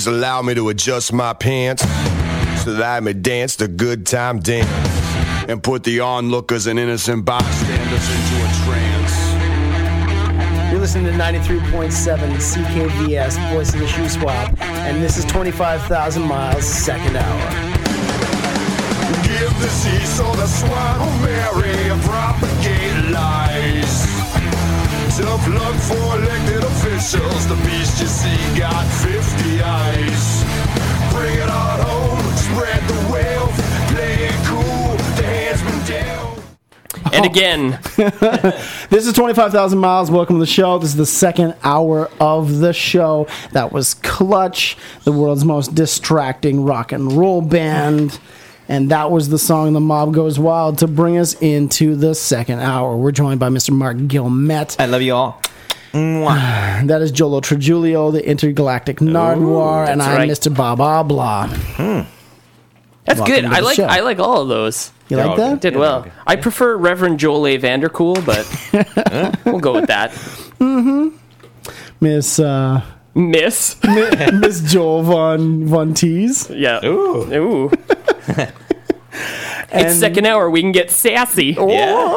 Please allow me to adjust my pants so that I may dance the good time dance and put the onlookers and innocent bystanders into a trance. You're listening to 93.7 CKVS, Voice of the Shoe Swap, and this is 25,000 Miles, second hour. Give the seas so the swine will marry and propagate. Tough luck for elected officials. The beast you see got 50 eyes. Bring it on home, spread the wealth, play it cool. The hands been dealt. And again, This is 25,000 Miles. Welcome to the show. This is the second hour of the show. That was Clutch, the world's most distracting rock and roll band. And that was the song The Mob Goes Wild to bring us into the second hour. We're joined by Mr. Mark Gilmet. I love you all. That is Jolo Trujulio, the intergalactic Nardwuar, and I'm right. Mr. Bob Abla. that's Welcome good. I like show. I like all of those. You They're like all that? Did well. I prefer Reverend Joel A. Vandercool, but we'll go with that. Mm-hmm. Miss uh, Miss. Miss Joel Von Von Tees. Yeah. Ooh. Ooh. it's second hour. We can get sassy. Oh,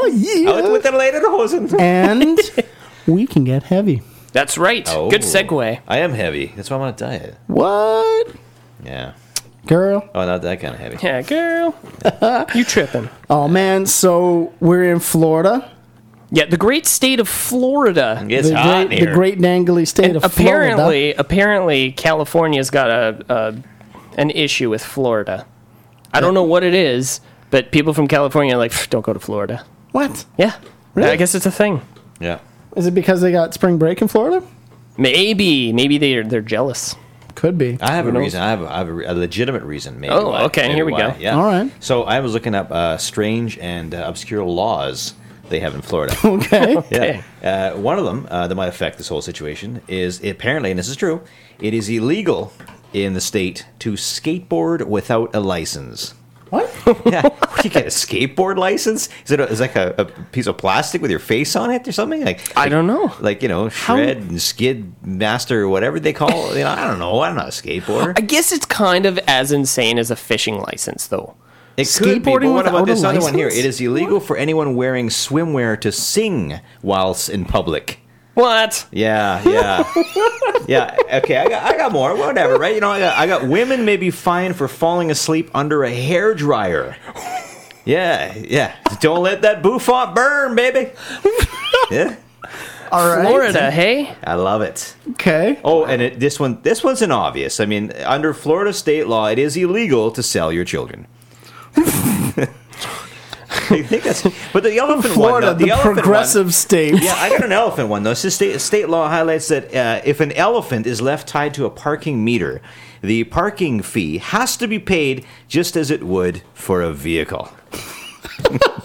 yeah. Out with the Lederhosen. and we can get heavy. That's right. Oh. Good segue. I am heavy. That's why I'm on a diet. What? Yeah. Girl. Oh, not that kind of heavy. Yeah, girl. you tripping. Oh man, so we're in Florida. Yeah, the great state of Florida. It's the hot great, here. the great dangly state And of Florida. apparently, apparently, California's got a, a an issue with Florida. I don't know what it is, but people from California are like, don't go to Florida. What? Yeah, I guess it's a thing. Yeah. Is it because they got spring break in Florida? Maybe, maybe they're they're jealous. Could be. I have a knows? reason. I have a, I have a, a legitimate reason. Maybe. Oh, why- okay, maybe here we why. go. Yeah. All right. So I was looking up uh, strange and uh, obscure laws they have in Florida. Okay. Yeah. Uh, one of them uh, that might affect this whole situation is apparently, and this is true, it is illegal in the state to skateboard without a license. what? Yeah, you get a skateboard license? Is it, a, is like a, a piece of plastic with your face on it or something? Like I don't know. like you know, shred and skid master or whatever they call. it. You know, I don't know. I'm not a skateboarder. I guess it's kind of as insane as a fishing license, though. It could be, but what about without a this other one here? It is illegal for anyone wearing swimwear to sing whilst in public. What? Yeah, yeah, yeah. Okay, I got, I got more. Whatever, right? You know, I got, I got women may be fined for falling asleep under a hair dryer. Yeah, yeah. Don't let that bouffant burn, baby. Yeah, All right. Florida, hey? I love it. Okay. Oh, and it, this one, this one's an obvious. I mean, under Florida state law, it is illegal to sell your children. I think that's, but the elephant Florida, one, though, the, elephant one- progressive state. yeah, I got an elephant one though. State, state law highlights that uh, if an elephant is left tied to a parking meter, the parking fee has to be paid just as it would for a vehicle.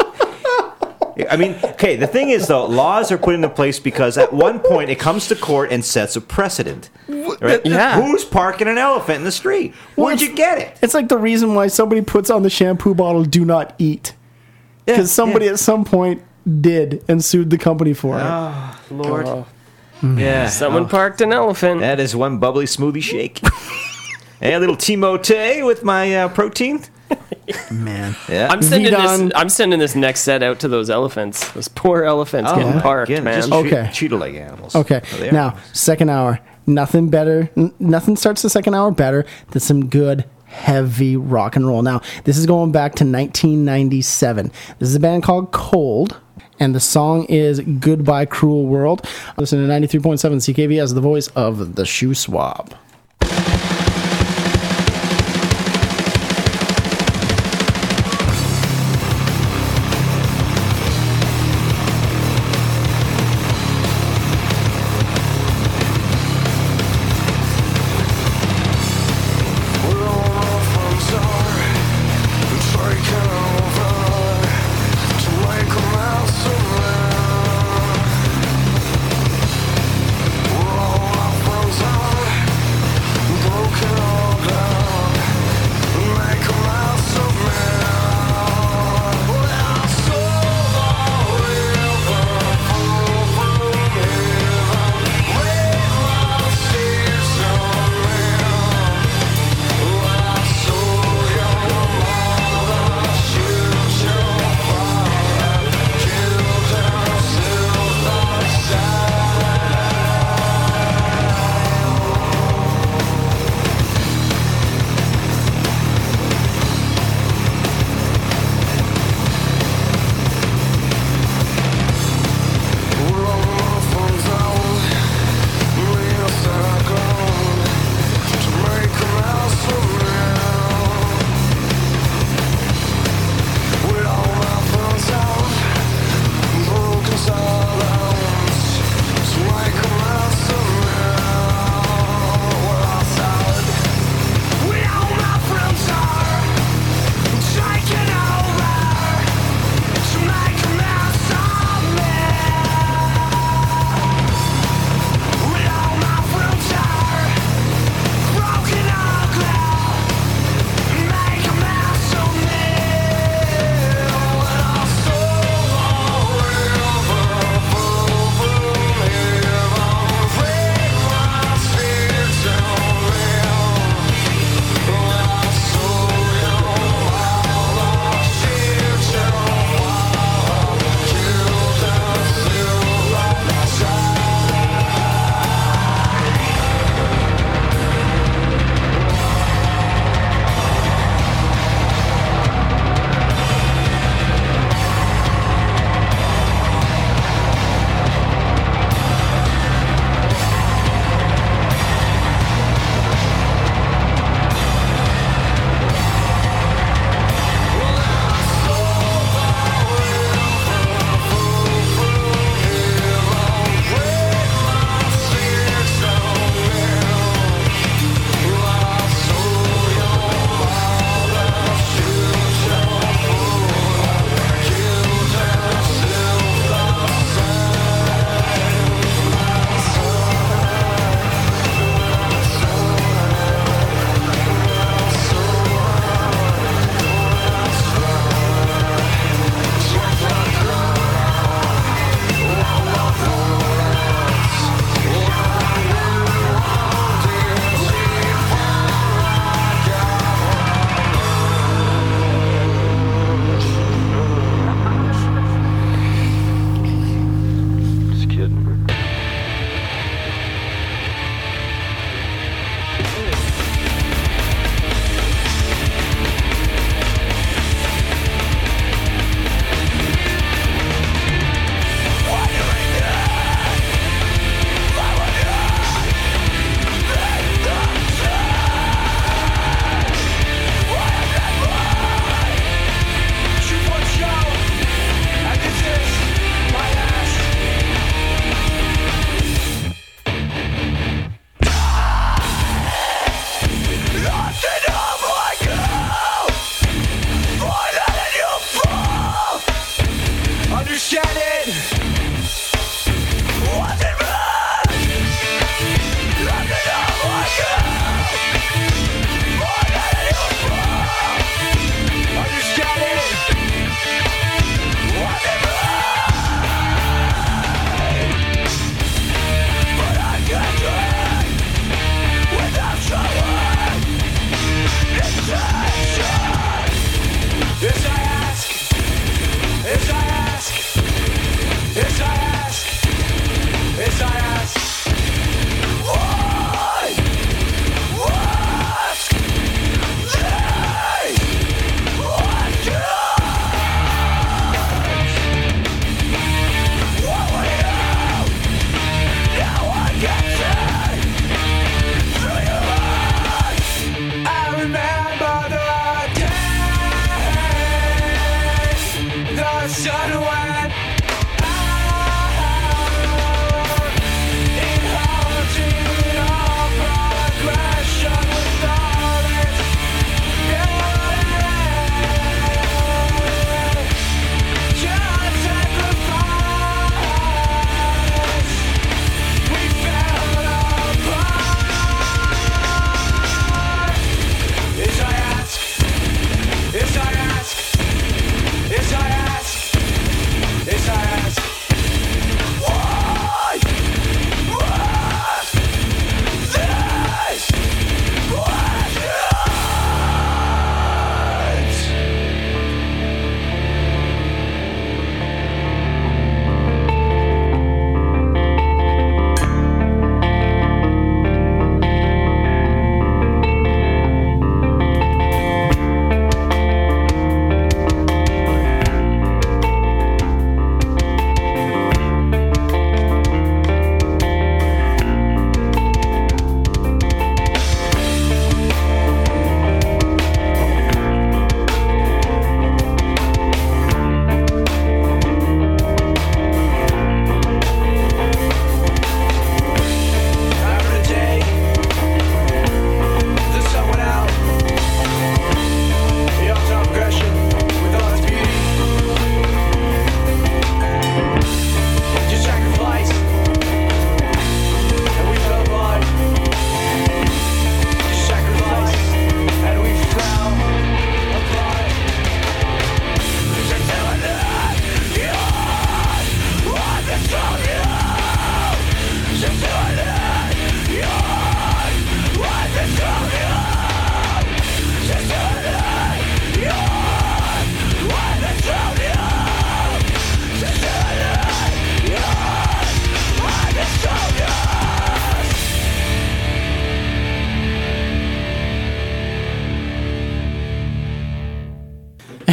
I mean, okay, the thing is though, laws are put into place because at one point it comes to court and sets a precedent. Right? Yeah. Who's parking an elephant in the street? Where'd you get it? It's like the reason why somebody puts on the shampoo bottle "Do not eat" because somebody at some point did and sued the company for it. Lord. Yeah. Someone parked an elephant. That is one bubbly smoothie shake. hey, a little Timote with my uh, protein. Man, Yeah. I'm sending Vidon. this. I'm sending this next set out to those elephants. Those poor elephants oh getting parked, Again, man. Just Okay. treat, treat it like animals. Okay. Oh, they are. Now, second hour. Nothing better. n- Nothing starts the second hour better than some good heavy rock and roll. Now, this is going back to 1997. This is a band called Cold. And the song is Goodbye Cruel World. Listen to 93.7 CKV as the voice of the shoe swab.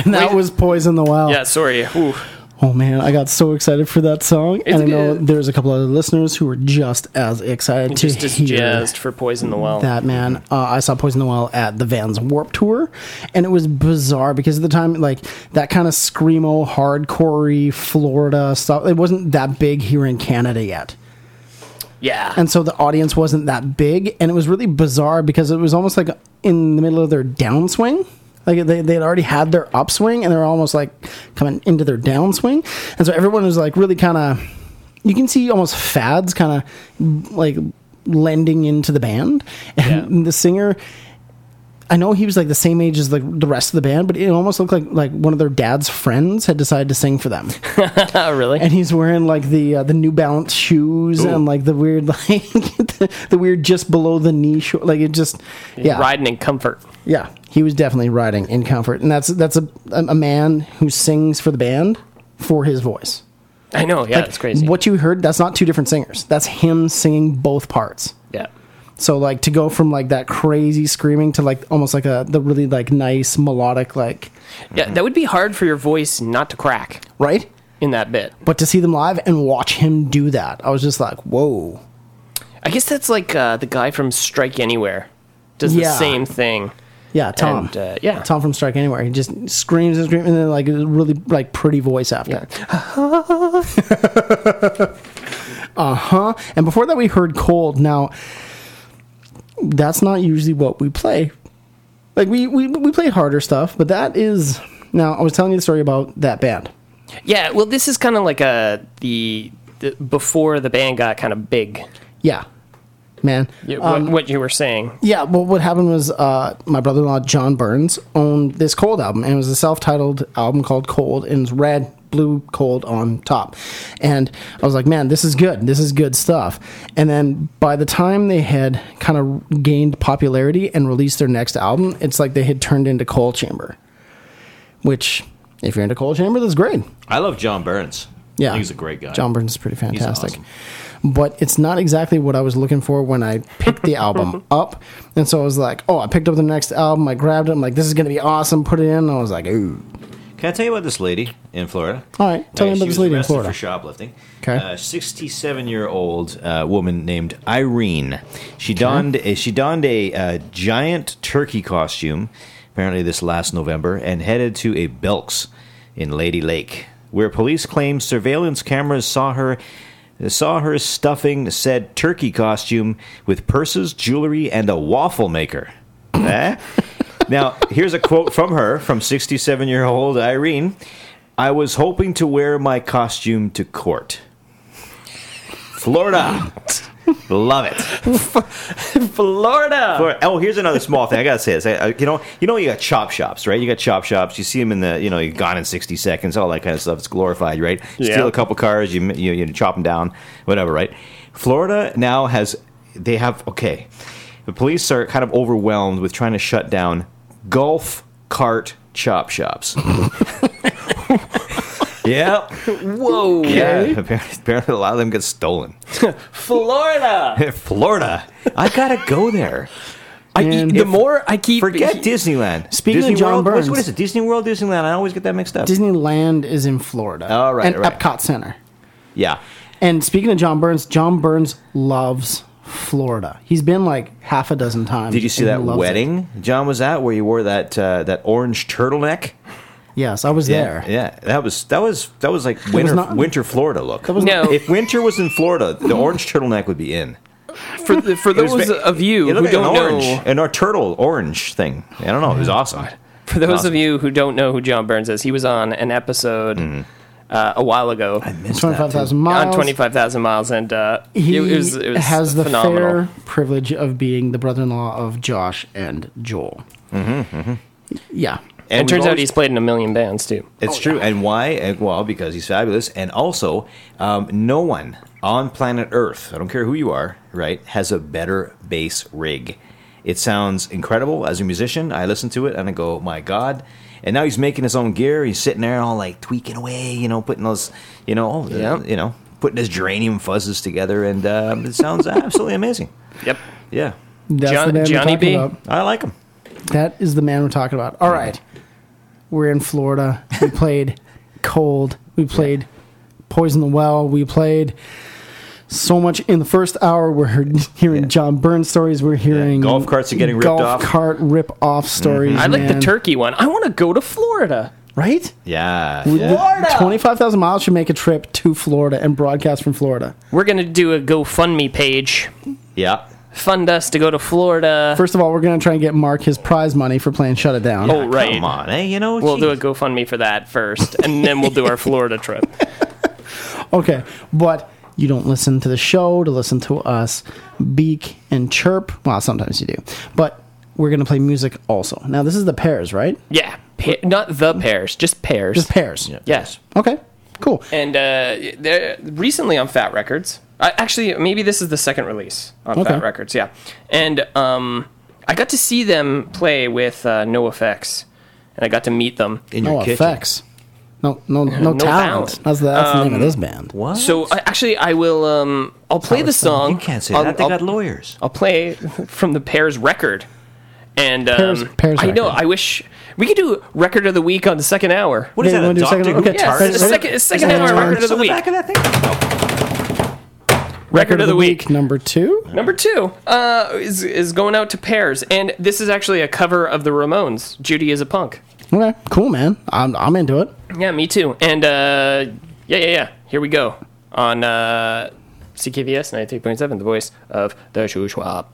And that was Poison the Well. Yeah, sorry. Ooh. Oh man, I got so excited for that song, It's and I know good. there's a couple other listeners who were just as excited Just to as hear jazzed for Poison the Well. that. Man, uh, I saw Poison the Well at the Vans Warped Tour, and it was bizarre because at the time, like that kind of screamo, hardcorey Florida stuff, it wasn't that big here in Canada yet. yeah. and so the audience wasn't that big and it was really bizarre because it was almost like in the middle of their downswing like they, they had already had their upswing and they're almost like coming into their downswing and so everyone was like really kind of you can see almost fads kind of like lending into the band and Yeah. the singer I know he was like the same age as like the rest of the band, but it almost looked like like one of their dad's friends had decided to sing for them really? and he's wearing like the uh, the New Balance shoes and like the weird like the, the weird just below the knee sho- like it just yeah Riding in comfort. yeah he was definitely riding in comfort and that's that's a a man who sings for the band for his voice I know. Yeah, that's crazy. what you heard that's not two different singers that's him singing both parts. So like to go from like that crazy screaming to like almost like a the really like nice melodic like Yeah, that would be hard for your voice not to crack right in that bit. but to see them live and watch him do that I was just like whoa I guess that's like uh, the guy from Strike Anywhere does Yeah. the same thing. yeah Tom And, uh, yeah. Tom from Strike Anywhere. He just screams and screams, and then like a really like pretty voice after. uh huh. And before that, we heard Cold. Now, that's not usually what we play. Like we we we play harder stuff, but that is now. I was telling you the story about that band. Yeah, well, this is kind of like a the, the before the band got kind of big. Yeah, man. Yeah, Um, what, what you were saying. Yeah, well, what happened was uh, my brother in law, John Burns, owned this Cold album, and it was a self titled album called Cold, and it's red, blue, cold on top. And I was like, man, this is good. This is good stuff. And then by the time they had kind of gained popularity and released their next album, it's like they had turned into Coal Chamber, which, if you're into Coal Chamber, that's great. I love John Burns. Yeah, he's a great guy. John Burns is pretty fantastic. awesome. But it's not exactly what I was looking for when I picked the album up, and so I was like, "Oh, I picked up the next album. I grabbed it. I'm like, this is gonna be awesome. Put it in." And I was like, "Ooh, Can I tell you about this lady in Florida? all right." Tell Uh, me about this lady in Florida. for shoplifting. Okay. A 67-year-old uh, woman named Irene. She donned a, she donned a uh, giant turkey costume, apparently this last November, and headed to a Belks in Lady Lake, where police claim surveillance cameras saw her saw her stuffing said turkey costume with purses, jewelry, and a waffle maker. Eh? Now, here's a quote from her, from 67 year old Irene. I was hoping to wear my costume to court. Florida. Love it. Florida. Florida. Oh, here's another small thing. I gotta say this. I, I- you know, you know, you got chop shops, right? You got chop shops. You see them in the, you know, you're gone in 60 seconds, all that kind of stuff. It's glorified, right? You Yeah. Steal a couple cars, you, you you chop them down, whatever, right? Florida now has they have okay. The police are kind of overwhelmed with trying to shut down golf cart chop shops. yeah, Whoa. yeah. Apparently, apparently, a lot of them get stolen. Florida. Florida, I gotta go there. I, And the if- more I keep Forget Disneyland. Speaking of John World, what's- what Burns- is it? Disney World, Disneyland. I always get that mixed up. Disneyland is in Florida. Oh, right, and right. Epcot Center. yeah. And speaking of John Burns, John Burns loves Florida. He's been like half a dozen times. Did you see that loves it. wedding John was at where you wore that uh, that orange turtleneck? Yes, I was Yeah, there. yeah. That was that was that was like winter not- winter Florida look. was No. If winter was in Florida, the orange turtleneck would be in. for the, for It was those of you it who like don't an orange, know. an or turtle orange thing. I don't know. It was awesome. For those Awesome. of you who don't know who John Burns is, he was on an episode uh, a while ago Missed Twenty-five thousand miles. on twenty five thousand miles, and uh, He it, was, it was has the phenomenal. fair privilege of being the brother-in-law of Josh and Joel. Mm-hmm, Yeah. And it turns out he's played in a million bands too. It's true. And why? Well, because he's fabulous. And also, um, no one on planet Earth, I don't care who you are, right, has a better bass rig. It sounds incredible as a musician. I listen to it and I go, my God. And now he's making his own gear. He's sitting there all like tweaking away, you know, putting those, you know, uh, Yeah. you know, putting his geranium fuzzes together. And um, it sounds absolutely amazing. Yep. Yeah. That's John- the man Johnny we're B? about. I like him. That is the man we're talking about. All right. we're in Florida. We played Cold. We played Poison the Well. We played so much in the first hour. We're heard- hearing John Burns stories. We're hearing golf carts are getting ripped golf off. Golf cart rip off mm-hmm. stories. I like the turkey one. I want to go to Florida. right? Yeah. yeah. Florida. Twenty five thousand miles should make a trip to Florida and broadcast from Florida. We're gonna do a GoFundMe page. Yeah. Fund us to go to Florida. First of all, we're gonna try and get Mark his prize money for playing Shut It Down. Oh, right. Come on, hey, you know We'll do a. GoFundMe for that first, and then we'll do our Florida trip. Okay, but you don't listen to the show to listen to us beak and chirp. Well, sometimes you do, but we're gonna play music also. Now, this is the Pears, right? Yeah, pa- not the Pears, just Pears. Just pairs. Yes. Okay, cool. And uh, they're- recently on Fat Wreck Chords, I, actually, maybe this is the second release on Okay. Fat Wreck Chords. Yeah, and um, I got to see them play with uh, NOFX, and I got to meet them. in No your kitchen. effects. No, no, no, No talent. talent. That's the, that's the name of this band. What? So I, actually, I will. Um, I'll play the song. you can't say I'll, that. They I'll- got lawyers. I'll play from the Pears record. And um, Pears- Pears I know. record. I wish we could do record of the week on the second hour. What is Okay, that? you A wanna do Doctor second- Who okay. Yes, TARDIS? it's the second, it's second hour Second record of the on the week. back of that thing? Record of the week. number two. Number two uh, is is going out to Pears, and this is actually a cover of the Ramones. Judy is a punk. Okay, cool, man. I'm I'm into it. Yeah, me too. And uh, yeah, yeah, yeah. Here we go on uh, CKVS ninety three point seven, the voice of the Shoe Schwab.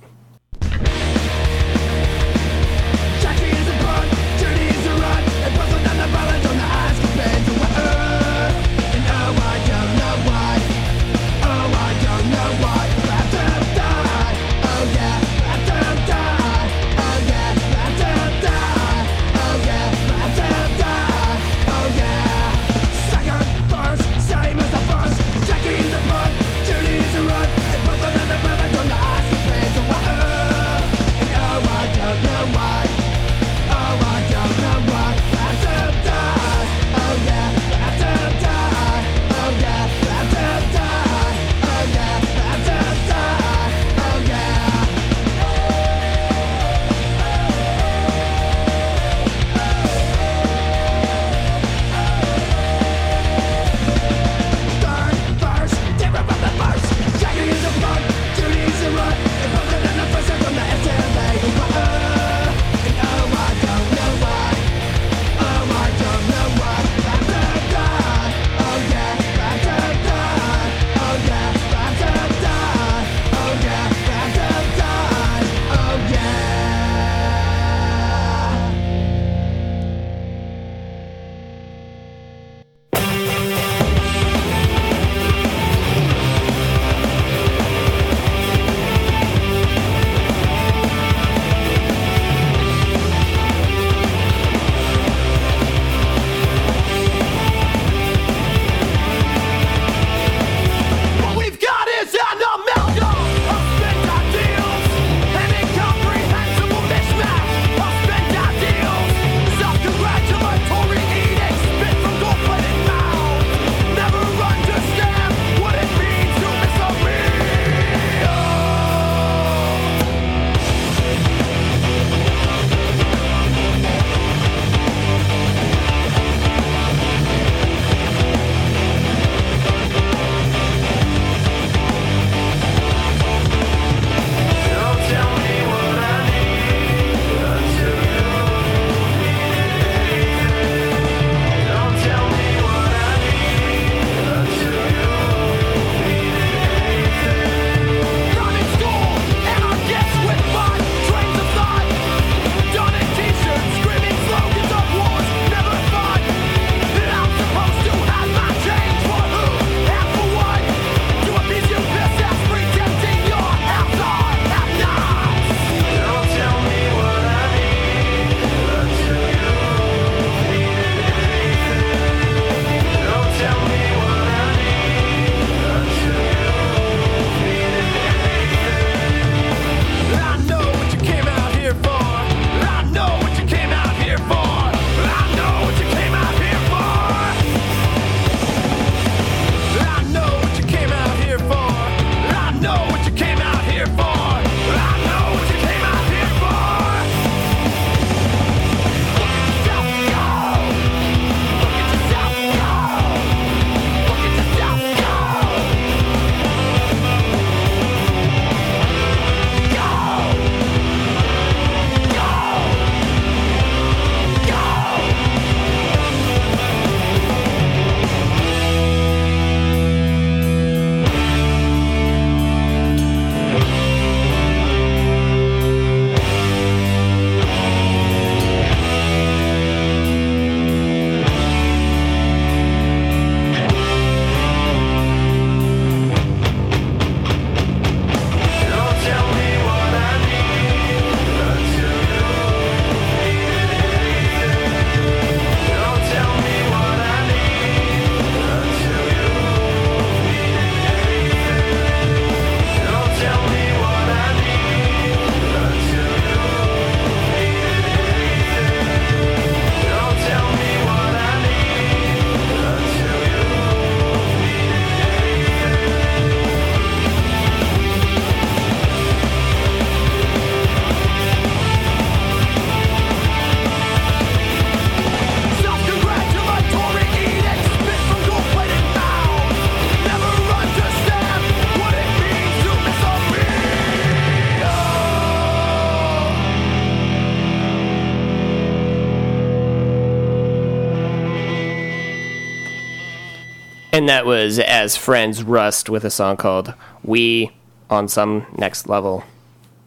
And that was as friends Rust with a song called "We on Some Next Level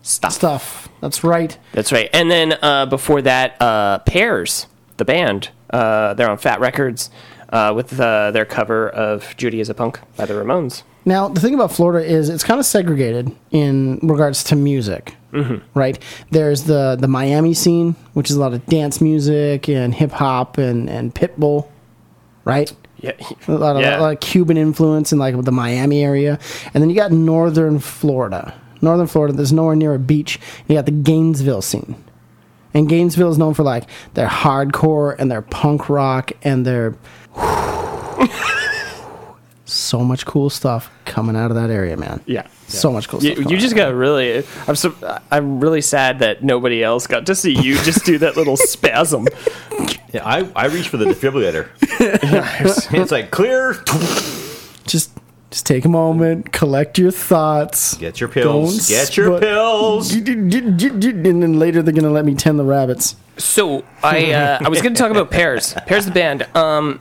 Stuff." Stuff. That's right. That's right. And then uh, before that, uh, Pears, the band, uh, they're on Fat Wreck Chords uh, with uh, their cover of "Judy is a Punk" by the Ramones. Now, the thing about Florida is it's kind of segregated in regards to music, mm-hmm. right? There's the, the Miami scene, which is a lot of dance music and hip hop and, and Pitbull, right? Yeah, A lot, of, Yeah. a lot of Cuban influence in like the Miami area. And then you got northern Florida. Northern Florida, there's nowhere near a beach. You got the Gainesville scene. And Gainesville is known for like their hardcore and their punk rock and their so much cool stuff coming out of that area, man. yeah. So much cool You, stuff. coming you just of got really. I'm so, I'm really sad that nobody else got to see you just do that little spasm. Yeah, I, I reach for the defibrillator. it's like clear. just just take a moment, collect your thoughts. Get your pills. Don't Get your sp- pills. And then later they're gonna let me tend the rabbits. So I uh, I was going to talk about Pears. Pears the band. Um,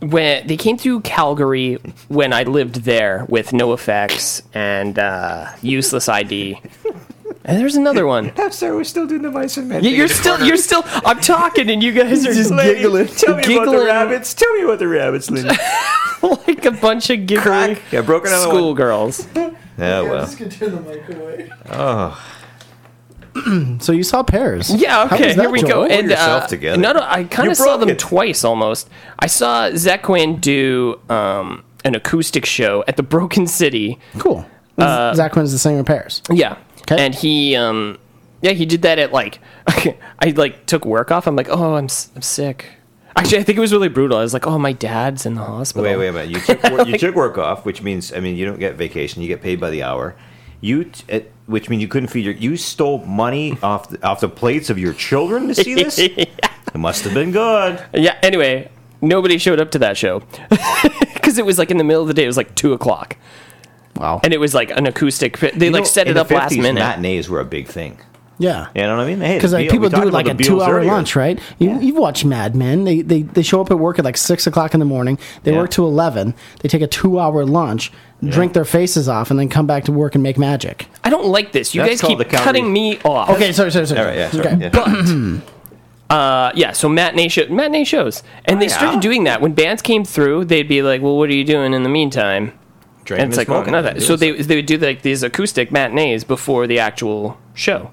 when they came through Calgary when I lived there with NOFX and uh, Useless ID. And there's another one. I'm sorry, we're still doing the mice and men. Yeah, you're still you're still. I'm talking and you guys are Just just giggling. Tell me about the rabbits. Tell me about the rabbits, Lindy. like a bunch of giggly Crack. Yeah, broken another schoolgirls. Yeah, well. turn the mic away. Oh. so you saw Pears? Yeah, How okay, here we Joel? go. Pull And uh, together. No, no, I kind of saw them it. twice almost. I saw Zach Quinn do um, an acoustic show at the Broken City. Cool. Uh, Zach Quinn's the singer of Pears. Yeah, Okay. and he, um, yeah, he did that at like, I like took work off. I'm like, oh, I'm I'm sick. Actually, I think it was really brutal. I was like, oh, my dad's in the hospital. Wait, wait a minute. You took, wor- you took work off, which means, I mean, you don't get vacation. You get paid by the hour. You, t- which means you couldn't feed your. You stole money off the, off the plates of your children to see this. It must have been good. Yeah. Anyway, nobody showed up to that show because it was like in the middle of the day. It was like two o'clock, Wow. and it was like an acoustic. They You like know, set it the up last 50s, minute. Matinees were a big thing. yeah. You know what I mean? Because the like people do it like a about the Beatles two-hour earlier. lunch, right? You, You've watched Mad Men. They, they they show up at work at like six o'clock in the morning. They Yeah. work to eleven. They take a two-hour lunch, drink their faces off, and then come back to work and make magic. I don't like this. You That's guys keep the cutting me off. Okay, sorry, sorry, sorry. All right, yeah, sorry, Okay. yeah. But uh, yeah, so matinee show, matinee shows, and they Oh, yeah. started doing that when bands came through. They'd be like, "Well, what are you doing in the meantime?" Drinking And it's like, smoking. of that. So they they would do like these acoustic matinees before the actual show.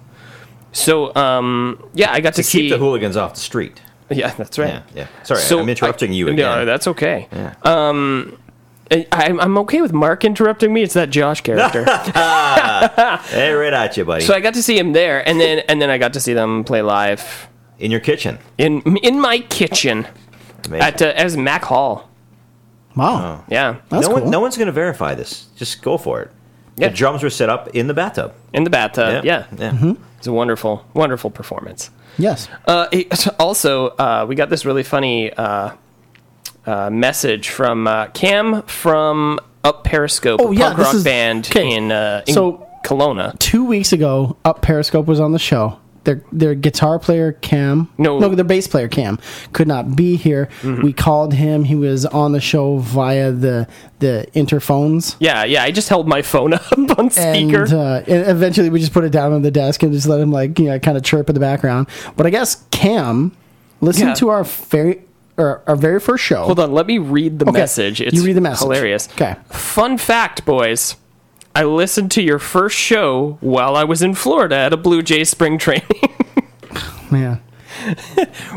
So um, yeah, I got to, to see. keep the hooligans off the street. yeah, that's right. Yeah, yeah. Sorry, So I'm interrupting I- you No, that's okay. Yeah. I, I'm I'm okay with Mark interrupting me. It's that Josh character. hey, right at you, buddy. so I got to see him there, and then and then I got to see them play live In your kitchen. in in my kitchen Amazing. at uh, as Mac Hall. Wow, Yeah, that's no cool. one, no one's going to verify this. Just go for it. Yeah. The drums were set up in the bathtub. in the bathtub. Yeah, yeah. Mm-hmm. it's a wonderful wonderful performance. yes. Uh, it- also, uh, we got this really funny uh, uh, message from uh, Cam from Up Periscope, Oh, a yeah, punk this rock is- band okay, in, uh, in so- Kelowna. Two weeks ago, Up Periscope was on the show. Their their guitar player Cam, No. no, their bass player Cam could not be here. Mm-hmm. We called him. He was on the show via the the interphones. Yeah, yeah. I just held my phone up on speaker. And, uh, and eventually we just put it down on the desk and just let him like you know kind of chirp in the background. But I guess Cam listened Yeah. to our very or our very first show. Hold on, let me read the Okay, message. It's you read the message. hilarious. Okay. Fun fact, boys. I listened to your first show while I was in Florida at a Blue Jay spring training, Man,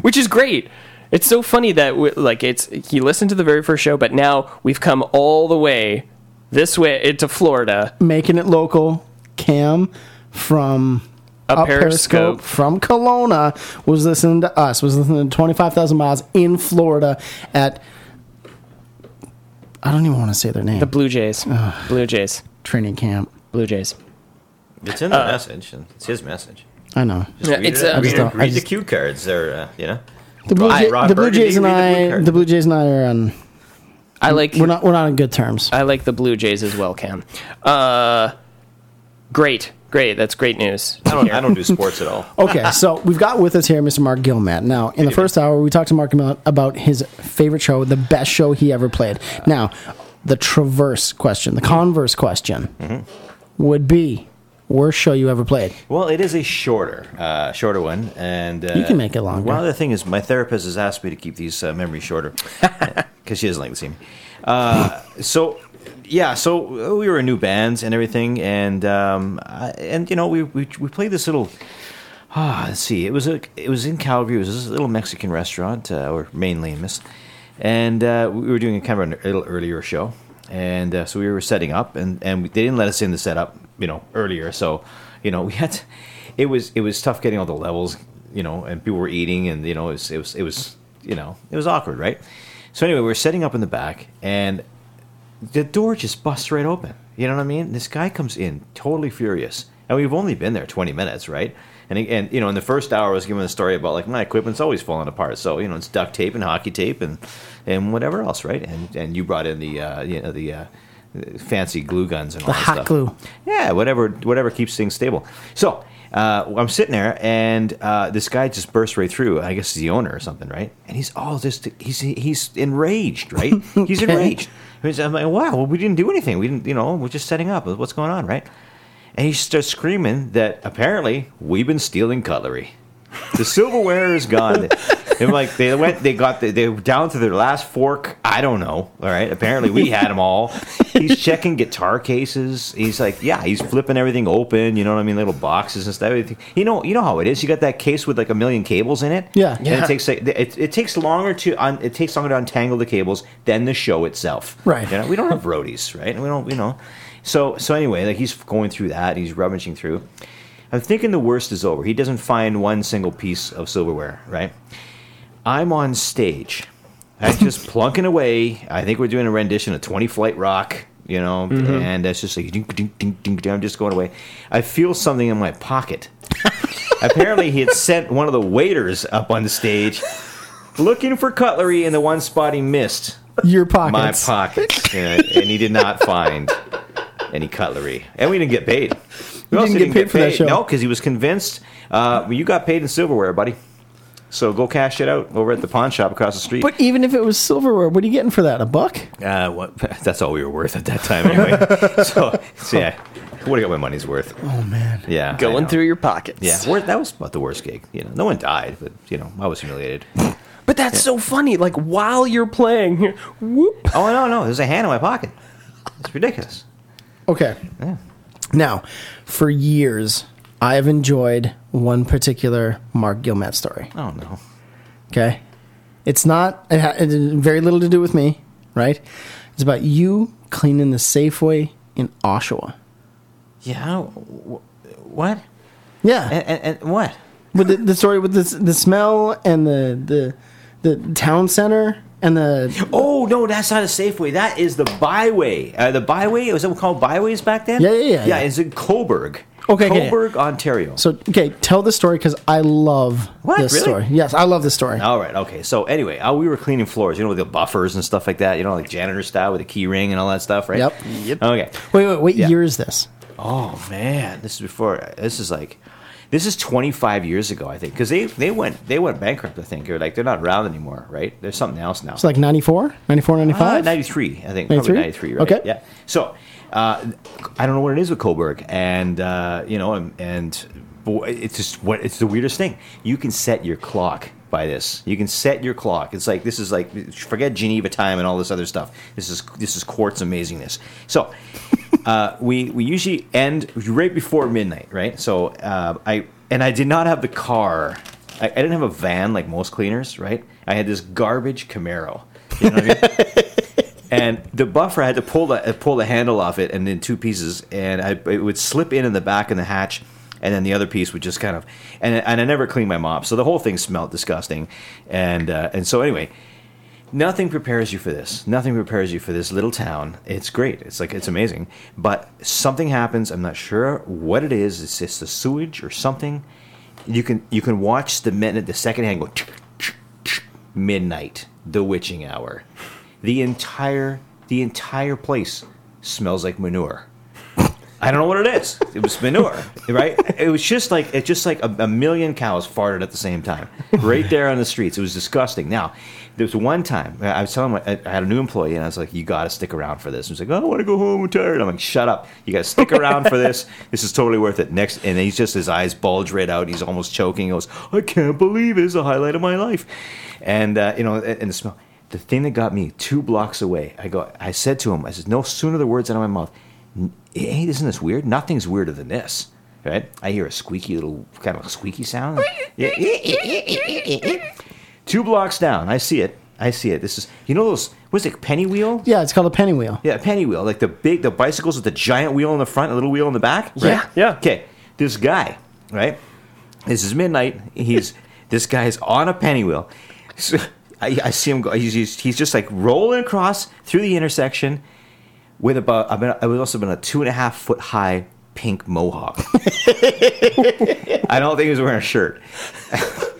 which is great. It's so funny that we, like it's he listened to the very first show, but now we've come all the way this way into Florida. making it local. Cam from Up Periscope. Periscope from Kelowna was listening to us. Was listening to twenty five thousand miles in Florida at. I don't even want to say their name. The Blue Jays, Blue Jays, training camp. Blue Jays. It's in the message. and It's his message. I know. Just Yeah, read it's, it. uh, I just it- don't- I read the cue cards. They're, uh, you know. The Blue, Rod- Jay, the Blue Jays and read the blue I, the Blue Jays and I are on. I like We're not. We're not on good terms. I like the Blue Jays as well, Cam. Uh, great, Great. That's great news. I don't I don't do sports at all. Okay, so we've got with us here Mr. Mark Gilmat. Now, in the first hour, we talked to Mark about, about his favorite show, the best show he ever played. Now, the traverse question, the converse question, would be worst show you ever played. Well, it is a shorter, uh, shorter one, and uh, You can make it longer. Well, the thing is, my therapist has asked me to keep these uh, memories shorter because she doesn't like to see me. Uh, so, yeah, so we were in new bands and everything, and um, I, and you know, we, we we played this little. Ah, let's see. It was a. It was in Calgary. It was this little Mexican restaurant, uh, or mainly in Miss, and uh, we were doing a kind of a little earlier show, and uh, so we were setting up, and and they didn't let us in the setup, you know, earlier. So, you know, we had. To, it was it was tough getting all the levels, you know, and people were eating, and you know, it was it was it was you know it was awkward, right? So anyway, we were setting up in the back, and the door just busts right open. You know what I mean? This guy comes in totally furious, and we've only been there twenty minutes, right? And and you know, in the first hour, I was giving a story about like my equipment's always falling apart. So you know, it's duct tape and hockey tape and and whatever else, right? And and you brought in the uh, you know the uh, fancy glue guns and all The hot stuff. glue. Yeah, whatever whatever keeps things stable. So. Uh, I'm sitting there, and uh, this guy just bursts right through. I guess he's the owner or something, right? And he's all just he's he's enraged, right? He's Okay. enraged. I'm like, wow, well, we didn't do anything. We didn't, you know, we're just setting up. What's going on, right? And he starts screaming that apparently we've been stealing cutlery. The silverware is gone. and like they went, they got the, they were down to their last fork. I don't know. All right. Apparently we had them all. He's checking guitar cases. He's like, yeah, he's flipping everything open. You know what I mean? Little boxes and stuff. Everything. You know, you know how it is. You got that case with like a million cables in it. Yeah. And Yeah. it takes like, it, it takes longer to un, it takes longer to untangle the cables than the show itself. Right. You know, we don't have roadies, right? And we don't, you know. So so anyway, like he's going through that. He's rummaging through. I'm thinking the worst is over. He doesn't find one single piece of silverware, right? I'm on stage. I'm just plunking away. I think we're doing a rendition of 20 Flight Rock, you know, mm-hmm. and it's just like ding, ding, ding, ding, ding, I'm just going away. I feel something in my pocket. Apparently, he had sent one of the waiters up on the stage looking for cutlery in the one spot he missed Your pockets. my and, and he did not find any cutlery, and we didn't get paid. We also didn't get paid for that show. No, because he was convinced. Uh, you got paid in silverware, buddy. So go cash it out over at the pawn shop across the street. But even if it was silverware, what are you getting for that? A buck? uh, what, that's all we were worth at that time, anyway. so, so yeah, do you got my money's worth. Oh man. Yeah, Going through your pockets. Yeah, that was about the worst gig. You know, no one died, but you know, I was humiliated. But that's so funny. Like while you're playing, whoop. oh no, no, there's a hand in my pocket. It's ridiculous. Okay. Now, for years, I have enjoyed one particular Mark Gilmet story. Oh no. Okay, it's not. It had it had very little to do with me, right? It's about you cleaning the Safeway in Oshawa. Yeah. wh- What? Yeah, And, and, and what? with the, the story with the the smell and the the the town center and the Oh no, that's not a Safeway. That is the Bi-Way. Uh, the Bi-Way was that called Bi-Ways back then? Yeah, yeah, yeah, Yeah, yeah. it's in Cobourg. Okay, okay. Cobourg, Ontario. so okay. Tell the story because I love What, this really? story. Yes, I love this story. All right, okay. So anyway, uh, we were cleaning floors, you know, with the buffers and stuff like that. You know, like janitor style with a key ring and all that stuff, right? Yep. Yep. Okay. Wait, wait, what Yeah. year is this? Oh man, this is before. This is like, this is 25 years ago, I think, because they they went they went bankrupt. I think, or like they're not around anymore, right? There's something else now. It's like 94, 94, Uh, 95? 93, I think. 93? Probably 93, right? Okay. Yeah. So, uh, I don't know what it is with Cobourg. And, uh, you know, and, and boy, it's just what it's the weirdest thing. You can set your clock by this. You can set your clock. It's like, this is like, forget Geneva time and all this other stuff. This is, this is quartz amazingness. So, uh, we, we usually end right before midnight, right? So, uh, I, and I did not have the car. I, I didn't have a van like most cleaners, right? I had this garbage Camaro. You know what I mean? and the buffer I had to pull the pull the handle off it and in two pieces, and I, it would slip in in the back in the hatch, and then the other piece would just kind of, and and I never cleaned my mop, so the whole thing smelled disgusting, and uh, and so anyway. Nothing prepares you for this. Nothing prepares you for this little town. It's great. It's like it's amazing. But something happens. I'm not sure what it is. It's just the sewage or something. You can you can watch the minute the second hand go midnight, the witching hour. The entire the entire place smells like manure. I don't know what it is. It was manure, right? It was just like it's just like a, a million cows farted at the same time, right there on the streets. It was disgusting. Now, there was one time I was telling my, I had a new employee, and I was like, "You got to stick around for this." He was like, "Oh, "I want to go home. I'm tired." I'm like, "Shut up! You got to stick around for this. This is totally worth it." Next, and he's just his eyes bulge right out. He's almost choking. He goes, "I can't believe it. it's the highlight of my life," and uh, you know, and, and the smell. The thing that got me two blocks away, I go. I said to him, "I said, no sooner the words out of my mouth." hey, isn't this weird? Nothing's weirder than this. Right? I hear a squeaky little kind of a squeaky sound. Eh, eh, eh, Two blocks down, I see it. I see it. This is you know those what's it penny wheel? Yeah, it's called a penny wheel. Yeah, penny wheel, like the big the bicycles with the giant wheel in the front, a little wheel in the back. Right? Yeah, yeah. Okay, this guy, right? This is midnight. He's this guy's on a penny wheel. So I, I see him go. He's, he's he's just like rolling across through the intersection with about I've been I was also been a two and a half foot high pink mohawk. I don't think he was wearing a shirt.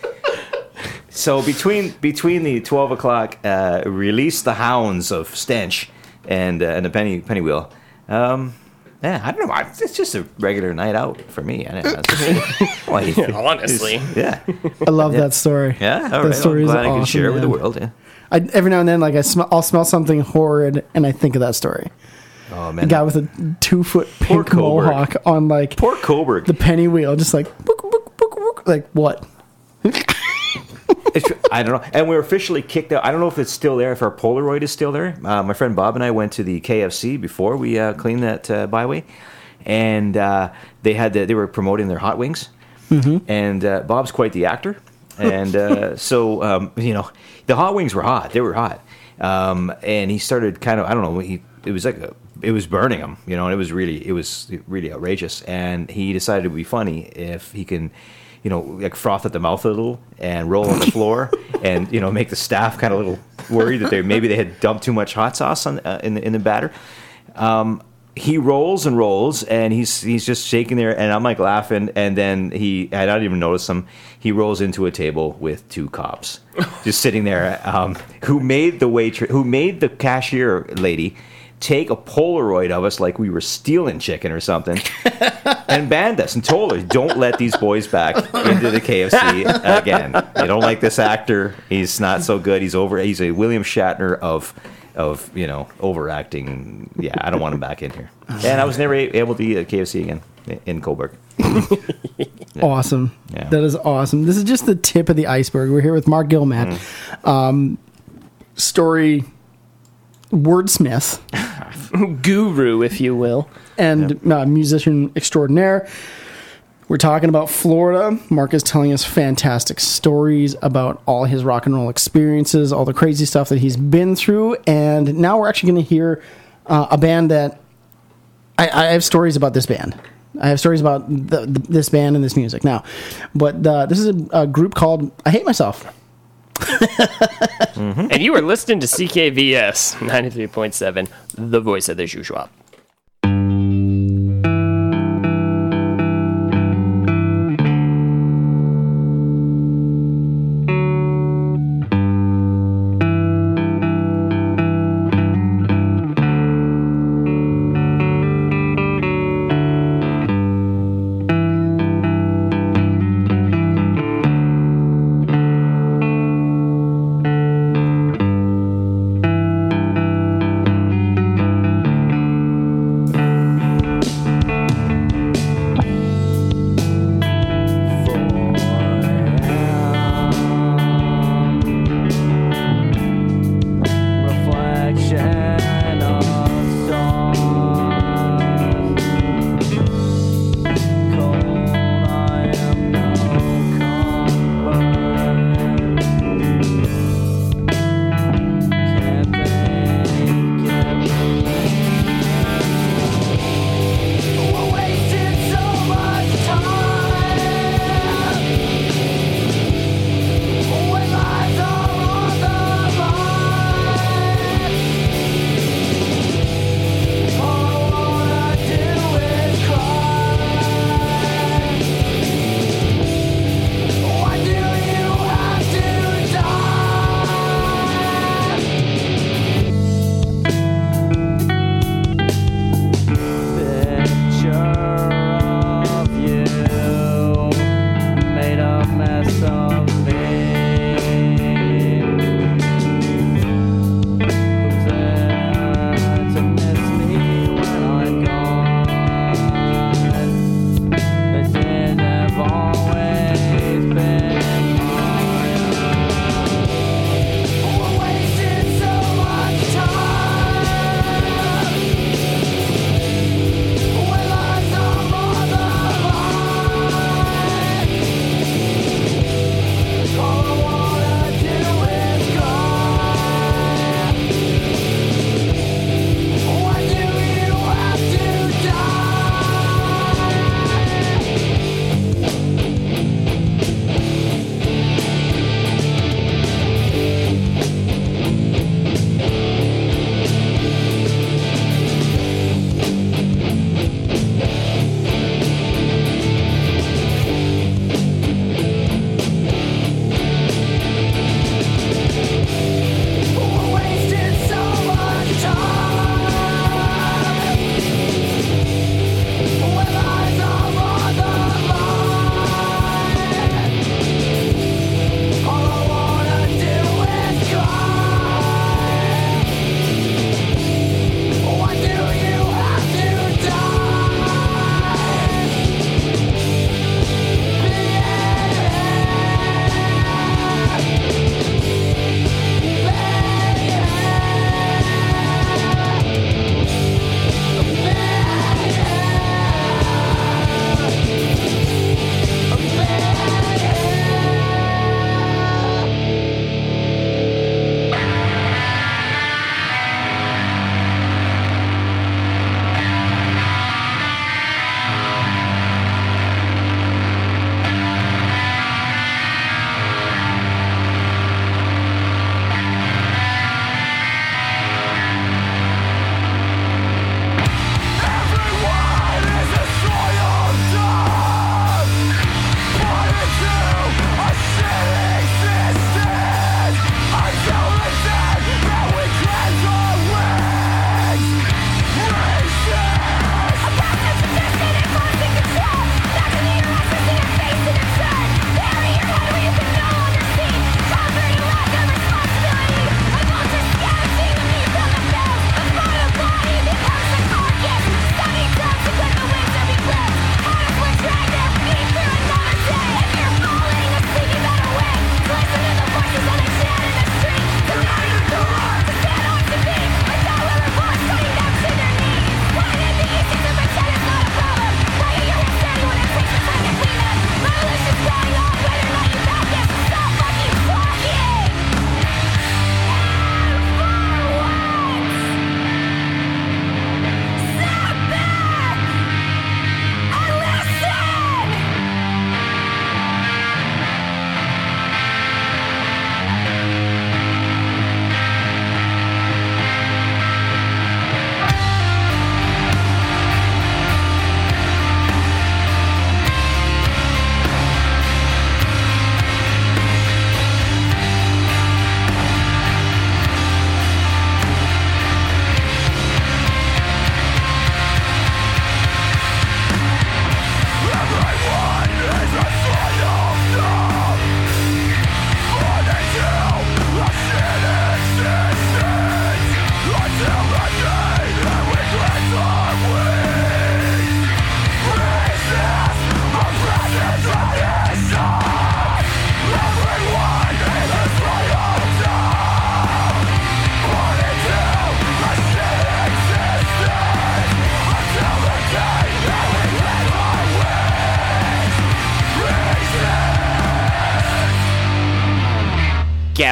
so between between the twelve o'clock uh, release the hounds of stench and uh, and the penny penny wheel. Um, yeah, I don't know. I- It's just a regular night out for me. I don't know. Like, Honestly. yeah, I love that story. yeah. All that right. I'm story is glad I awesome. can share it with the man. world. Yeah. I, every now and then, like I smell, I'll smell something horrid, and I think of that story. Oh A man, guy with a two foot pink Cobourg. mohawk on like poor Cobourg. the penny wheel, just like book, book, book, book, like what? It's, I don't know. And we were officially kicked out. I don't know if it's still there, if our Polaroid is still there. Uh, my friend Bob and I went to the KFC before we uh, cleaned that uh, Bi-Way, and uh, they had the, they were promoting their hot wings, and uh, Bob's quite the actor, and uh, so um, you know the hot wings were hot. They were hot, um, and he started kind of I don't know. He it was like a, it was burning him, you know, and it was really it was really outrageous. And he decided it would be funny if he can you know, like froth at the mouth a little and roll on the floor, and you know, make the staff kind of a little worried that they maybe they had dumped too much hot sauce on uh, in the in the batter. Um, he rolls and rolls, and he's he's just shaking there, and I'm like laughing, and then he I don't even notice him. He rolls into a table with two cops, just sitting there, um, who made the waitress, who made the cashier lady take a Polaroid of us like we were stealing chicken or something and banned us and told us, "Don't let these boys back into the KFC again. They don't like this actor. He's not so good. He's over. He's a William Shatner of." Of you know overacting, yeah, I don't want him back in here. And I was never able to eat at KFC again in Cobourg. Awesome. Yeah. That is awesome. This is just the tip of the iceberg. We're here with Mark Gilman, Mm. um, story wordsmith Guru, if you will. and uh, musician extraordinaire. We're talking about Florida. Mark is telling us fantastic stories about all his rock and roll experiences, all the crazy stuff that he's been through, and now we're actually going to hear uh, a band that I, I have stories about this band. I have stories about the, the, this band and this music now, but uh, this is a, a group called "I Hate Myself." And you are listening to CKVS 93.7, the voice of the shoe shop.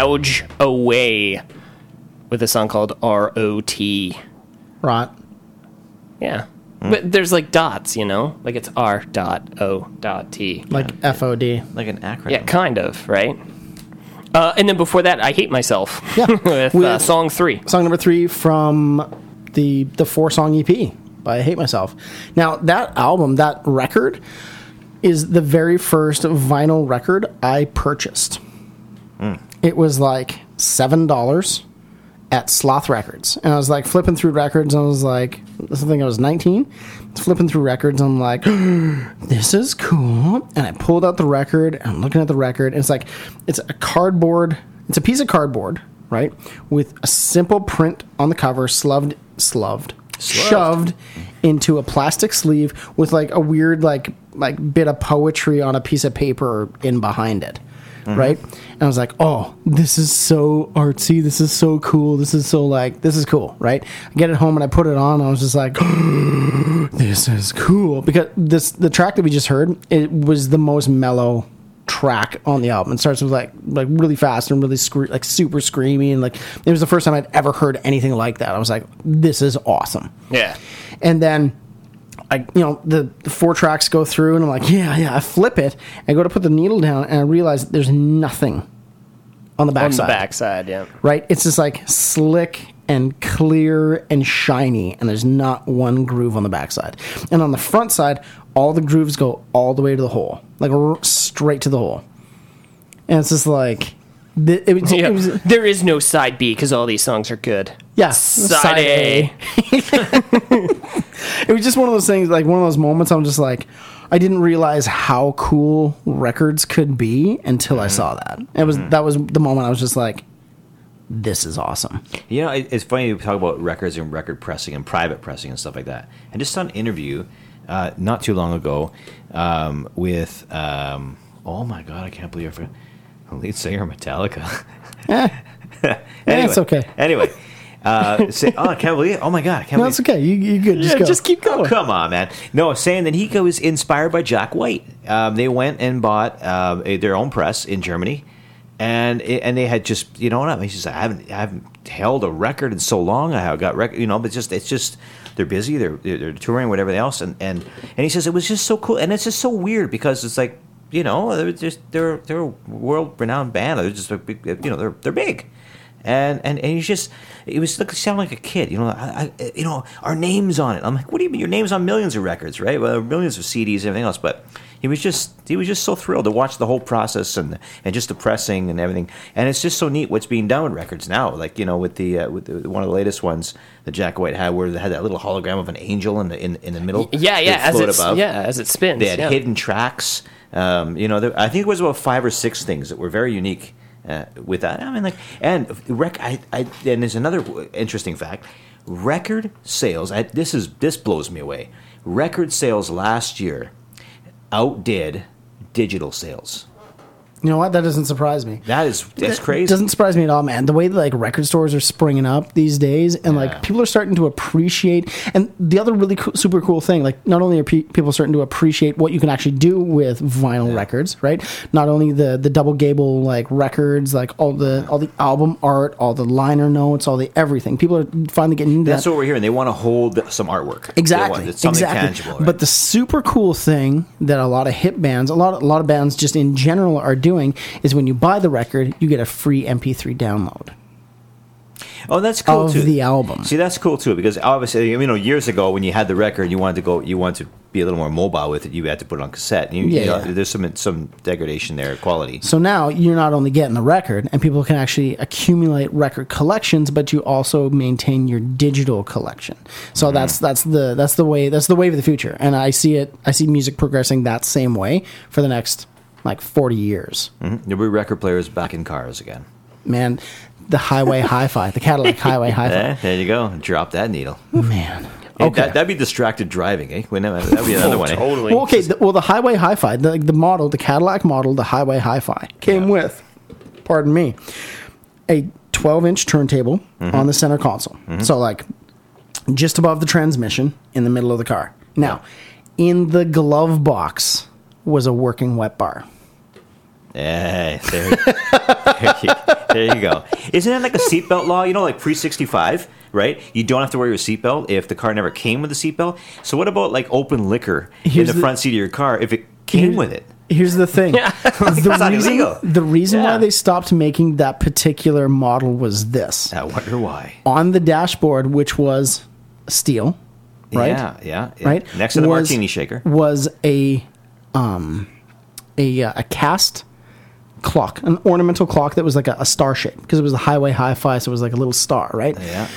Gouge Away with a song called R.O.T. Rot. Yeah. But there's like dots, you know? Like it's R dot O dot T. Like FOD. Like an acronym. Yeah, kind of, right? Uh, and then before that, I Hate Myself. Yeah. with, With- uh, song three. Song number three from the the four song EP by I Hate Myself. Now that album, that record, is the very first vinyl record I purchased. It was like seven dollars at Sloth Records, and I was like flipping through records, and I was like, I think I was nineteen, flipping through records, and I'm like, this is cool, and I pulled out the record, and I'm looking at the record, and it's like, it's a cardboard, it's a piece of cardboard, right, with a simple print on the cover, sloved, sloved, shoved into a plastic sleeve with like a weird like like bit of poetry on a piece of paper in behind it mm-hmm. right? and i was like oh this is so artsy this is so cool this is so like this is cool right i get it home and i put it on and i was just like this is cool because this the track that we just heard it was the most mellow track on the album. It starts with like like really fast and really scre- like super screamy and like it was the first time I'd ever heard anything like that. I was like, this is awesome. Yeah. And then I you know the, the four tracks go through and I'm like, yeah, yeah. I flip it. I go to put the needle down and I realize there's nothing on the On backside. the backside, yeah. Right? It's just like slick and clear and shiny, and there's not one groove on the backside. And on the front side, all the grooves go all the way to the hole, like r- straight to the hole. And it's just like, th- it was, Yeah. it was there is no side B because all these songs are good. yeah, Side, A. it was just one of those things, like one of those moments. I'm just like, I didn't realize how cool records could be until I saw that. It was that was the moment I was just like, this is awesome. You know, it- it's funny to talk about records and record pressing and private pressing and stuff like that. And just saw an interview uh, not too long ago um, with, um, oh my God, I can't believe I forgot, lead singer Metallica. Eh, eh, it's okay. Anyway, uh, say, oh, I can't believe it. Oh my God, I can't No, believe it's okay. You you good? Just Yeah, go. just keep Oh, going. come on, man. No, saying that he was inspired by Jack White. Um, they went and bought uh, a- their own press in Germany, and it- and they had just you know what I mean. He says I haven't I haven't held a record in so long. I have got record, you know, but just it's just they're busy. They're they're, touring, whatever else, and and and he says it was just so cool, and it's just so weird because it's like you know they're just they're they're a world renowned band. They're just big, you know they're they're big and and and he's just it was like sound like a kid you know I, I you know our names on it i'm like what do you mean your name's on millions of records right well millions of cds and everything else but he was just he was just so thrilled to watch the whole process and and just the pressing and everything and it's just so neat what's being done with records now like you know with the uh, with the, one of the latest ones that jack white had where they had that little hologram of an angel in the in, in the middle Yeah, yeah. As above. yeah, as it spins. They had yeah. hidden tracks. Um, you know, there, I think it was about five or six things that were very unique uh, with that. I mean, like, and rec- I, I, and there's another interesting fact: record sales. I, this is this blows me away. Record sales last year outdid digital sales. You know what? That doesn't surprise me. That is that's It crazy. doesn't surprise me at all, man. The way that like record stores are springing up these days, and Yeah. like people are starting to appreciate. And the other really cool, super cool thing, like not only are pe- people starting to appreciate what you can actually do with vinyl records, right? Not only the the double gable like records, like all the all the album art, all the liner notes, all the everything. People are finally getting into that's that. what we're hearing. They want to hold some artwork. Exactly. exactly. tangible. right? But the super cool thing that a lot of hip bands, a lot, a lot of bands just in general are doing is when you buy the record, you get a free MP3 download. Oh, that's cool of too. the album. See, that's cool too because obviously, you know, years ago when you had the record, you wanted to go, you wanted to be a little more mobile with it. You had to put it on cassette. And you, you Yeah, know, yeah. there's some some degradation there, quality. So now you're not only getting the record, and people can actually accumulate record collections, but you also maintain your digital collection. So Mm-hmm. that's that's the that's the way that's the wave of the future, and I see it. I see music progressing that same way for the next like 40 years. Mm-hmm. There'll be record players back in cars again. Man, the Highway Hi-Fi, the Cadillac Highway Hi-Fi. Eh, there you go. Drop that needle. Man. Hey, Okay. that, that'd be distracted driving, eh? Wouldn't that- That'd be another one. eh? Totally. Well, okay. The, well, the Highway Hi-Fi, the, the model, the Cadillac model, the Highway Hi-Fi came Yeah. with, pardon me, a 12-inch turntable on the center console. So, like, just above the transmission, in the middle of the car. Now, in the glove box was a working wet bar. Eh, there, there you, there you go. Isn't that like a seatbelt law? You know, like pre sixty five, right? You don't have to wear your seatbelt if the car never came with a seatbelt. So what about like open liquor in the, the- front seat of your car if it came with it? Here's the thing. the That's not reason, illegal. the reason Yeah. why they stopped making that particular model was this. I wonder why. On the dashboard, which was steel, right? Yeah, yeah, yeah. Right? Next to the was- martini shaker. Was a um a uh, a cast clock, an ornamental clock that was like a, a star shape because it was the highway hi-fi, so it was like a little star, right? Yeah.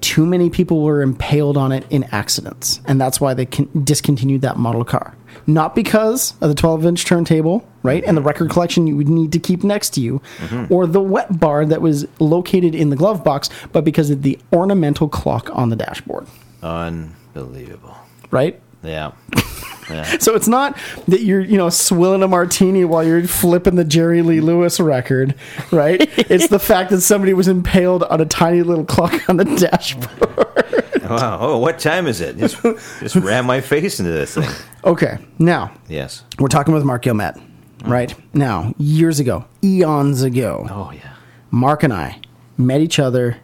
Too many people were impaled on it in accidents, and that's why they con- discontinued that model car. Not because of the 12-inch turntable, right, and the record collection you would need to keep next to you, mm-hmm. or the wet bar that was located in the glove box, but because of the ornamental clock on the dashboard, Unbelievable. right? Yeah. Yeah. So it's not that you're, you know, swilling a martini while you're flipping the Jerry Lee Lewis record, right? it's the fact that somebody was impaled on a tiny little clock on the dashboard. wow. Oh, what time is it? Just, just ram my face into this thing. Okay, now Yes. we're talking with Mark Gilmet, mm. right? Now, years ago, eons ago, Oh yeah. Mark and I met each other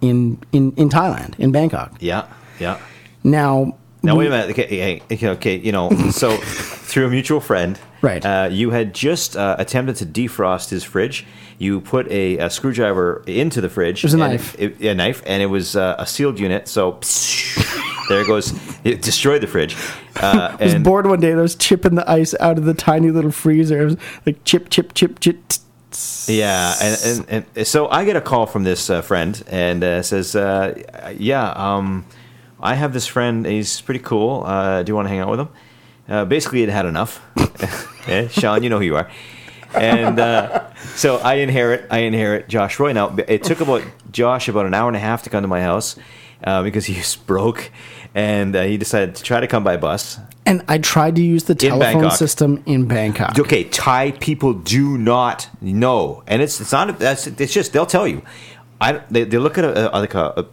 in in in Thailand, in Bangkok. Yeah. Yeah. Now, Now wait a minute. Okay, okay, okay. You know, so through a mutual friend, Right. Uh, you had just uh, attempted to defrost his fridge. You put a, a screwdriver into the fridge. was a knife. It, a knife, and it was uh, a sealed unit. So there it goes. It destroyed the fridge. Uh, I was and bored one day and I was chipping the ice out of the tiny little freezer. It was like chip, chip, chip, chip. Yeah, and, and, and so I get a call from this uh, friend and uh, says, uh, "Yeah, um, I have this friend. He's pretty cool. Uh, do you want to hang out with him?" Uh, basically, it had enough. yeah, Sean, you know who you are. And uh, so I inherit, I inherit Josh Roy. Now it took about Josh about an hour and a half to come to my house uh, because he was broke, and uh, he decided to try to come by bus. And I tried to use the telephone Bangkok. system in Bangkok. Okay, Thai people do not know, and it's it's not that's it's just they'll tell you. I they, they look at a, a like a, a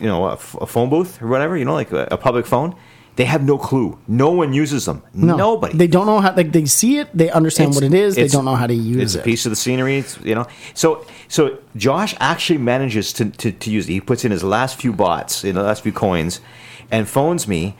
you know a, f- a phone booth or whatever you know like a, a public phone. They have no clue. No one uses them. No, Nobody. They don't know how. Like they see it, they understand It's- what it is. They it's- don't know how to use it. it's it. a piece of the scenery, it's, you know. So so Josh actually manages to, to, to use it. He puts in his last few bahts, in the last few coins, and phones me,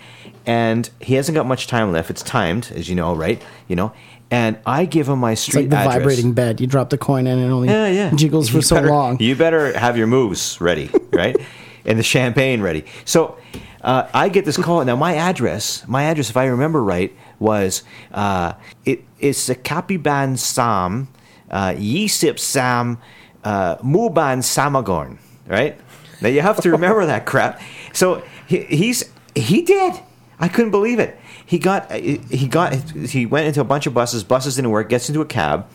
and he hasn't got much time left. It's timed, as you know, right? You know, and I give him my It's street like the address. vibrating bed. You drop the coin in and it only Yeah, yeah. jiggles for You so better- long. You better have your moves ready, right? and the champagne ready. So uh, I get this call. Now my address, my address, if I remember right, was uh, it, it's the Kapiban Sam, uh, Yisip Sam, uh, Muban Samagorn, right? Now you have to remember that crap. So he, he's he did. I couldn't believe it. He got he got he went into a bunch of buses. Buses didn't work. Gets into a cab,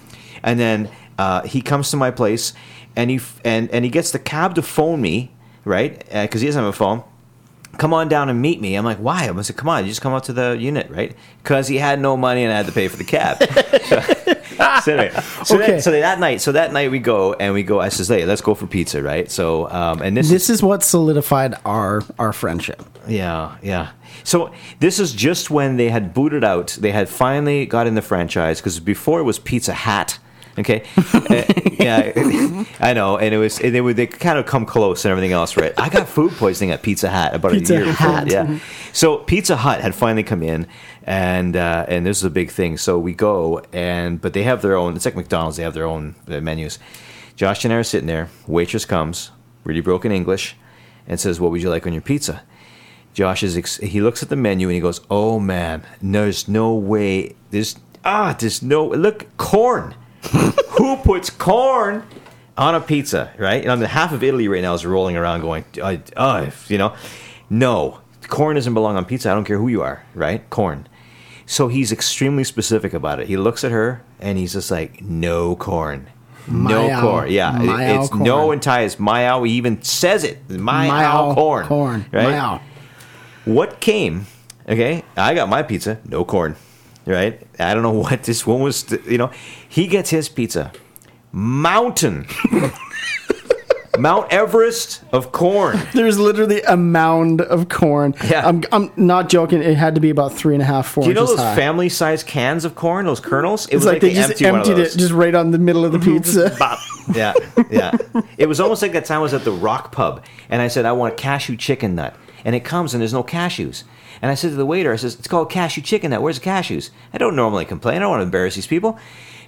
and then uh, he comes to my place, and he and and he gets the cab to phone me, right? Because he doesn't have a phone. Come on down and meet me. I'm like, why? I said, come on, you just come up to the unit, right? Because he had no money and I had to pay for the cab. anyway, so, Okay. that, so that night, so that night we go and we go. I says, hey, let's go for pizza, right? So, um, and this, this is what solidified our our friendship. yeah, yeah. So this is just when they had booted out. They had finally got in the franchise because before it was Pizza Hat. Okay, Uh, yeah, I know, and it was and they would they kind of come close and everything else, right? I got food poisoning at Pizza Hut about Pizza a year Hut. before, yeah. So Pizza Hut had finally come in, and uh, and this is a big thing. So we go and but they have their own. It's like McDonald's. They have their own uh, menus. Josh and I are sitting there. Waitress comes, really broken English, and says, "What would you like on your pizza?" Josh is ex- he looks at the menu and he goes, "Oh man, there's no way. There's ah, there's no look corn. Who puts corn on a pizza? Right? And I mean, half of Italy right now is rolling around going, uh, uh, you know, no, corn doesn't belong on pizza. I don't care who you are. Right? Corn. So he's extremely specific about it. He looks at her and he's just like, no corn." No Mayao. corn, yeah. Mayao it's corn. no and Thai is Mayao. He even says it. Mayao, Mayao corn. corn, Right? Mayao. What came? Okay, I got my pizza, no corn. Right? I don't know what this one was. You know, he gets his pizza, mountain, Mount Everest of corn. There's literally a mound of corn. Yeah. I'm, I'm not joking. It had to be about three and a half, four Do you know those high. family sized cans of corn, those kernels? It it's like, they, just empty emptied it just right on the middle of the pizza. Yeah, yeah. It was almost like that time I was at the Rock Pub, and I said I want a cashew chicken nut, and it comes and there's no cashews. And I said to the waiter, I says it's called cashew chicken nut. Where's the cashews? I don't normally complain. I don't want to embarrass these people.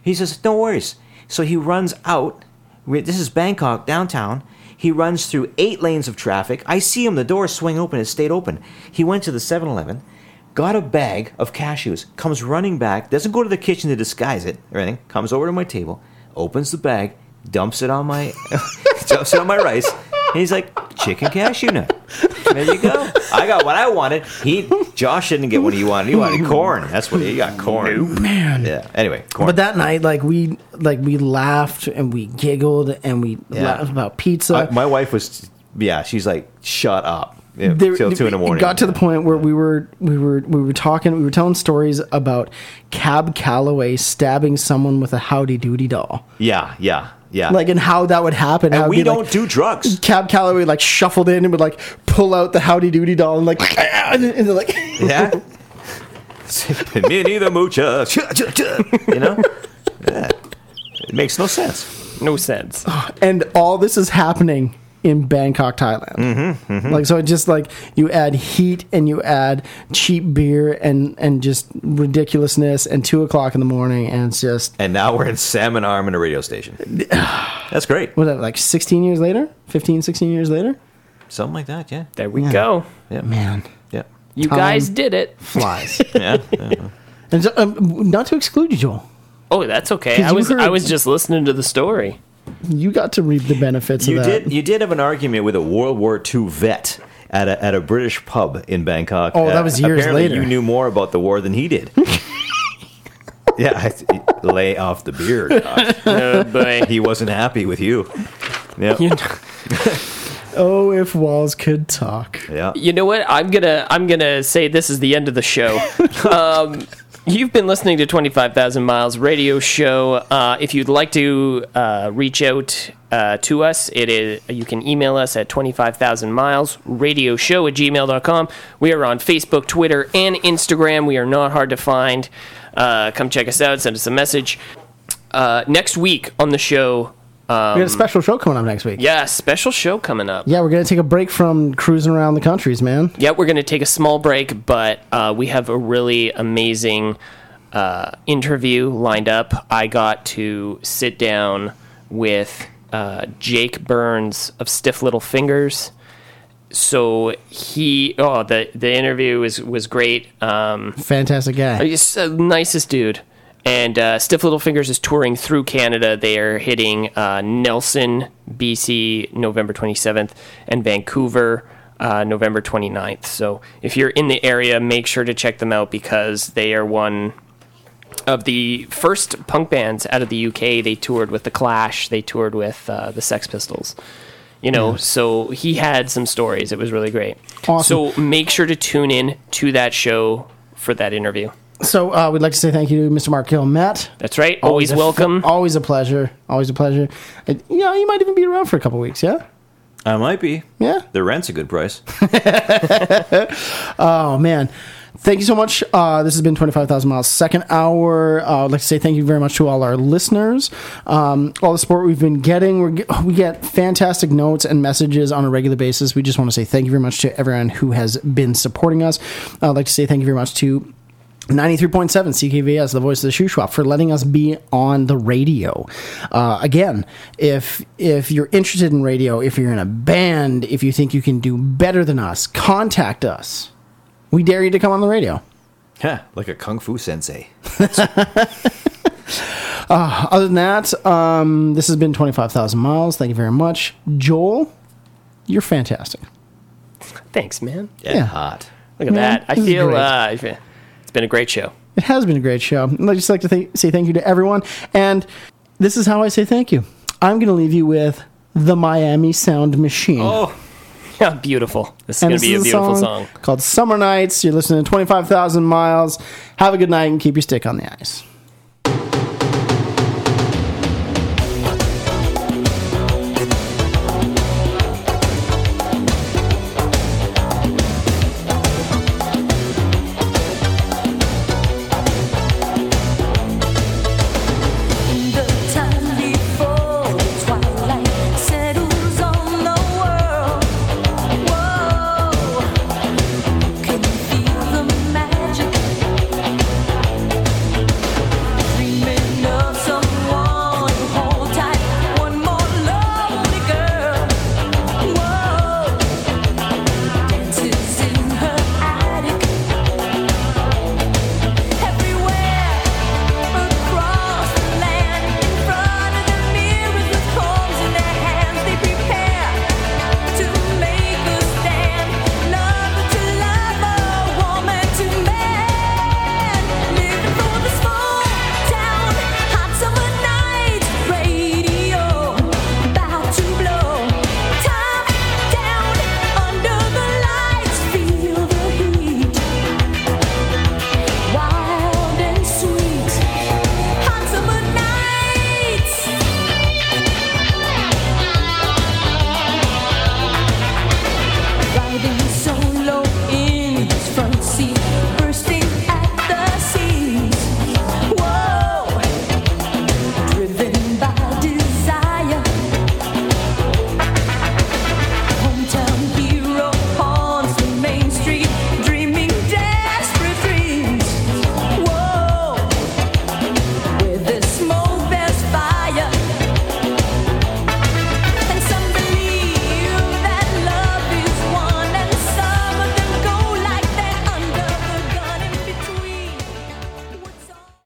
He says no worries. So he runs out. This is Bangkok downtown. He runs through eight lanes of traffic. I see him. The door swing open. It stayed open. He went to the 7-Eleven, got a bag of cashews, comes running back, doesn't go to the kitchen to disguise it or anything, comes over to my table, opens the bag, dumps it on my dumps it on my rice. And he's like, chicken cashew nut. There you go. I got what I wanted. He Josh didn't get what he wanted. He wanted corn. That's what he got corn. Man. Yeah. Anyway, corn. But that night, like we like we laughed and we giggled and we Yeah. laughed about pizza. I- my wife was yeah, she's like, shut up. Yeah, There- till two in the morning. It got to the point where we were we were we were talking we were telling stories about Cab Calloway stabbing someone with a howdy doody doll, Yeah, yeah, yeah. like and how that would happen. and we don't like, do drugs. Cab Calloway like shuffled in and would like pull out the howdy doody doll and like and then, and then, like Yeah. Minnie the moocher. You know? Yeah. It makes no sense. No sense. and all this is happening in Bangkok, Thailand. Mm-hmm, Like so, it just like you add heat and you add cheap beer and and just ridiculousness and two o'clock in the morning and it's just And now we're in Salmon Arm in a radio station. That's great. what is that like 16 years later 15 16 years later Something like that, yeah. There we go. Yeah. man Yeah. You Time. guys did it. flies Yeah. yeah. and so, um, not to exclude you joel Oh, that's okay. I was heard- I was just listening to the story. You got to reap the benefits You of that did you did have an argument with a World War II vet at a, at a British pub in Bangkok. Oh, that was years apparently later. You knew more about the war than he did. yeah, I- lay off the beer. Josh. Oh boy. He wasn't happy with you. Yeah, You, oh if walls could talk yeah. you know what? I'm gonna I'm gonna say this is the end of the show. um, you've been listening to 25,000 Miles Radio Show. Uh, if you'd like to uh, reach out uh, to us, it is you can email us at 25,000 Miles Radio Show at gmail.com. We are on Facebook, Twitter, and Instagram. We are not hard to find. Uh, come check us out. Send us a message. Uh, next week on the show, we got a special show coming up next week yeah, special show coming up. yeah we're gonna take a break from cruising around the countries man Yeah, we're going to take a small break, but uh, we have a really amazing uh, interview lined up. I got to sit down with uh, Jake Burns of Stiff Little Fingers. So he, oh, the the interview was was great. Um, fantastic guy He's the nicest dude. And uh, Stiff Little Fingers is touring through Canada. They are hitting uh, Nelson, BC, November 27th, and Vancouver, uh, November 29th. So if you're in the area, make sure to check them out because they are one of the first punk bands out of the UK. They toured with The Clash, they toured with uh, the Sex Pistols. You know, so he had some stories. It was really great. Awesome. So make sure to tune in to that show for that interview. So uh, we'd like to say thank you to Mr. Mark Hill, Matt. That's right. Always, a- welcome. always a pleasure. Always a pleasure. Uh, you know, you might even be around for a couple weeks. Yeah. I might be. Yeah. The rent's a good price. Oh man. Thank you so much. Uh, this has been 25,000 Miles second hour. Uh, I'd like to say thank you very much to all our listeners. Um, all the support we've been getting. We're, ge- we get fantastic notes and messages on a regular basis. We just want to say thank you very much to everyone who has been supporting us. I'd like to say thank you very much to 93.7 CKVS, the voice of the shoe shop, for letting us be on the radio. Uh, again, if if you're interested in radio, if you're in a band, if you think you can do better than us, contact us. We dare you to come on the radio. Yeah, like a kung fu sensei. Other than that, um, this has been 25,000 miles. Thank you very much. Joel, you're fantastic. Thanks, man. Yeah, Yeah. hot. Look at Man, that. I feel great. uh, it's been a great show. It has been a great show. I'd just like to th- say thank you to everyone. And this is how I say thank you. I'm going to leave you with the Miami Sound Machine. Oh, yeah, beautiful. This is going to be a beautiful song. called Summer Nights. You're listening to 25,000 Miles. Have a good night and keep your stick on the ice.